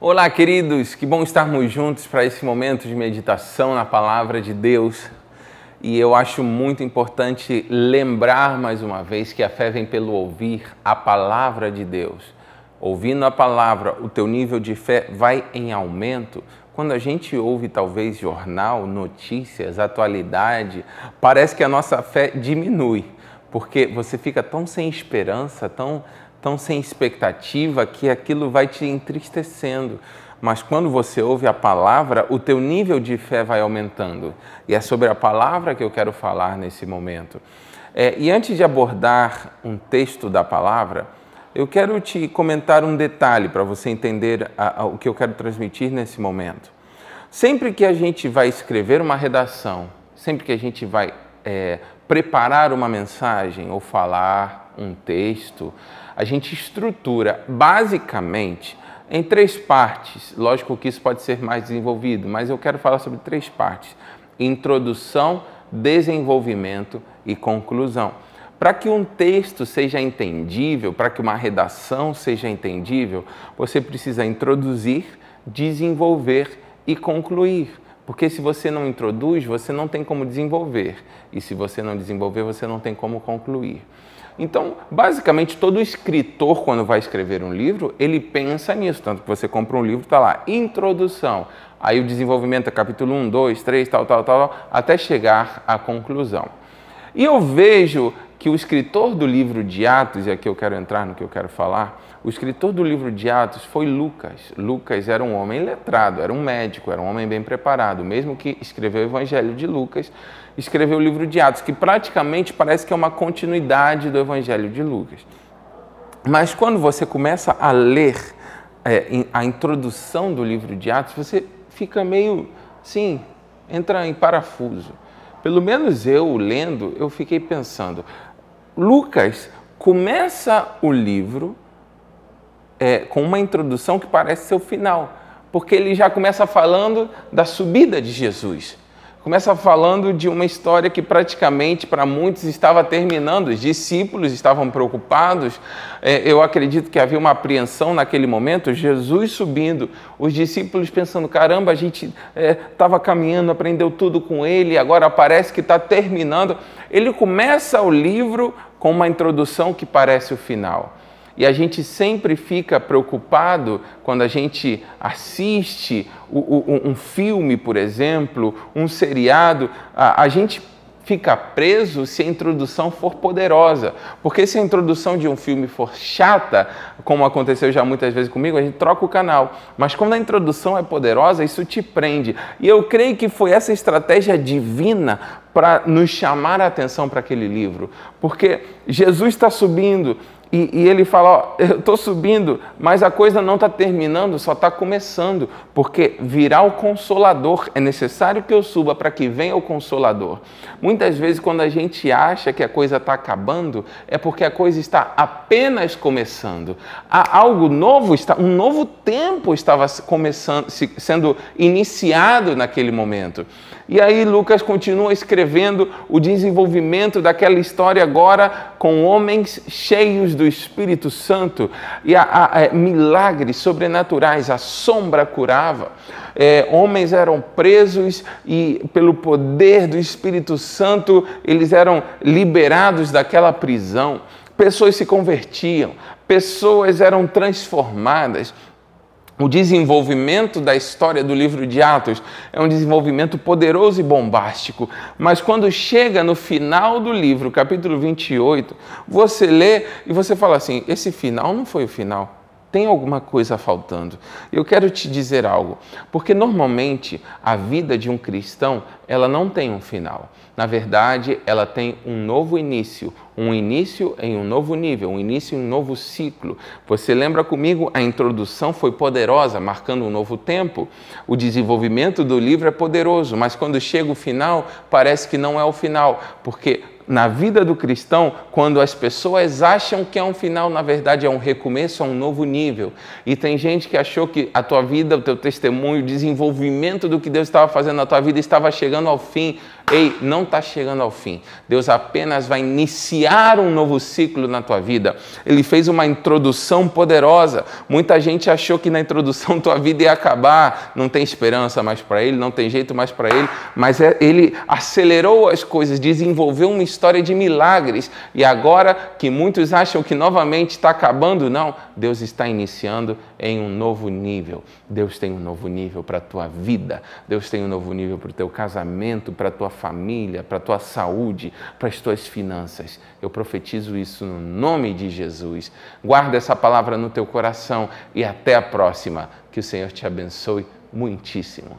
Olá, queridos, que bom estarmos juntos para esse momento de meditação na palavra de Deus. E eu acho muito importante lembrar mais uma vez que a fé vem pelo ouvir a palavra de Deus. Ouvindo a palavra, o teu nível de fé vai em aumento. Quando a gente ouve talvez jornal, notícias, atualidade, parece que a nossa fé diminui, porque você fica tão sem esperança, tão tão sem expectativa que aquilo vai te entristecendo. Mas quando você ouve a palavra, o teu nível de fé vai aumentando. E é sobre a palavra que eu quero falar nesse momento. É, e antes de abordar um texto da palavra, eu quero te comentar um detalhe para você entender a, a, o que eu quero transmitir nesse momento. Sempre que a gente vai escrever uma redação, sempre que a gente vai é, preparar uma mensagem ou falar um texto, a gente estrutura basicamente em três partes. Lógico que isso pode ser mais desenvolvido, mas eu quero falar sobre três partes: introdução, desenvolvimento e conclusão. Para que um texto seja entendível, para que uma redação seja entendível, você precisa introduzir, desenvolver e concluir. Porque se você não introduz, você não tem como desenvolver. E se você não desenvolver, você não tem como concluir. Então, basicamente, todo escritor, quando vai escrever um livro, ele pensa nisso. Tanto que você compra um livro, está lá, introdução. Aí o desenvolvimento é capítulo 1, 2, 3, tal, tal, tal, até chegar à conclusão. E eu vejo que o escritor do livro de Atos, e aqui eu quero entrar no que eu quero falar, o escritor do livro de Atos foi Lucas. Lucas era um homem letrado, era um médico, era um homem bem preparado, mesmo que escreveu o Evangelho de Lucas, escreveu o livro de Atos, que praticamente parece que é uma continuidade do Evangelho de Lucas. Mas quando você começa a ler é, a introdução do livro de Atos, você fica meio, sim, entra em parafuso. Pelo menos eu, lendo, eu fiquei pensando, Lucas começa o livro é, com uma introdução que parece ser o final, porque ele já começa falando da subida de Jesus. Começa falando de uma história que praticamente para muitos estava terminando, os discípulos estavam preocupados, é, eu acredito que havia uma apreensão naquele momento, Jesus subindo, os discípulos pensando: caramba, a gente estava é, caminhando, aprendeu tudo com ele, agora parece que está terminando. Ele começa o livro com uma introdução que parece o final. E a gente sempre fica preocupado quando a gente assiste um filme, por exemplo, um seriado, a gente fica preso se a introdução for poderosa. Porque se a introdução de um filme for chata, como aconteceu já muitas vezes comigo, a gente troca o canal. Mas quando a introdução é poderosa, isso te prende. E eu creio que foi essa estratégia divina para nos chamar a atenção para aquele livro. Porque Jesus está subindo e, e, ele fala: ó, Eu estou subindo, mas a coisa não está terminando, só está começando, porque virá o consolador. É necessário que eu suba para que venha o consolador. Muitas vezes, quando a gente acha que a coisa está acabando, é porque a coisa está apenas começando. Há algo novo, está, um novo tempo estava começando, sendo iniciado naquele momento. E aí Lucas continua escrevendo o desenvolvimento daquela história agora com homens cheios do Espírito Santo e a, a, a é, milagres sobrenaturais, a sombra curava. É, homens eram presos e pelo poder do Espírito Santo eles eram liberados daquela prisão. Pessoas se convertiam, pessoas eram transformadas o desenvolvimento da história do livro de Atos é um desenvolvimento poderoso e bombástico, mas quando chega no final do livro, capítulo 28, você lê e você fala assim: esse final não foi o final tem alguma coisa faltando. Eu quero te dizer algo, porque normalmente a vida de um cristão, ela não tem um final. Na verdade, ela tem um novo início, um início em um novo nível, um início em um novo ciclo. Você lembra comigo? A introdução foi poderosa, marcando um novo tempo. O desenvolvimento do livro é poderoso, mas quando chega o final, parece que não é o final, porque na vida do cristão, quando as pessoas acham que é um final, na verdade é um recomeço, é um novo nível. E tem gente que achou que a tua vida, o teu testemunho, o desenvolvimento do que Deus estava fazendo na tua vida estava chegando ao fim. Ei, não está chegando ao fim. Deus apenas vai iniciar um novo ciclo na tua vida. Ele fez uma introdução poderosa. Muita gente achou que na introdução tua vida ia acabar. Não tem esperança mais para ele, não tem jeito mais para ele. Mas é, ele acelerou as coisas, desenvolveu uma história de milagres. E agora que muitos acham que novamente está acabando, não. Deus está iniciando em um novo nível. Deus tem um novo nível para a tua vida. Deus tem um novo nível para o teu casamento, para a tua família, para a tua saúde, para as tuas finanças. Eu profetizo isso no nome de Jesus. Guarda essa palavra no teu coração e até a próxima. Que o Senhor te abençoe muitíssimo.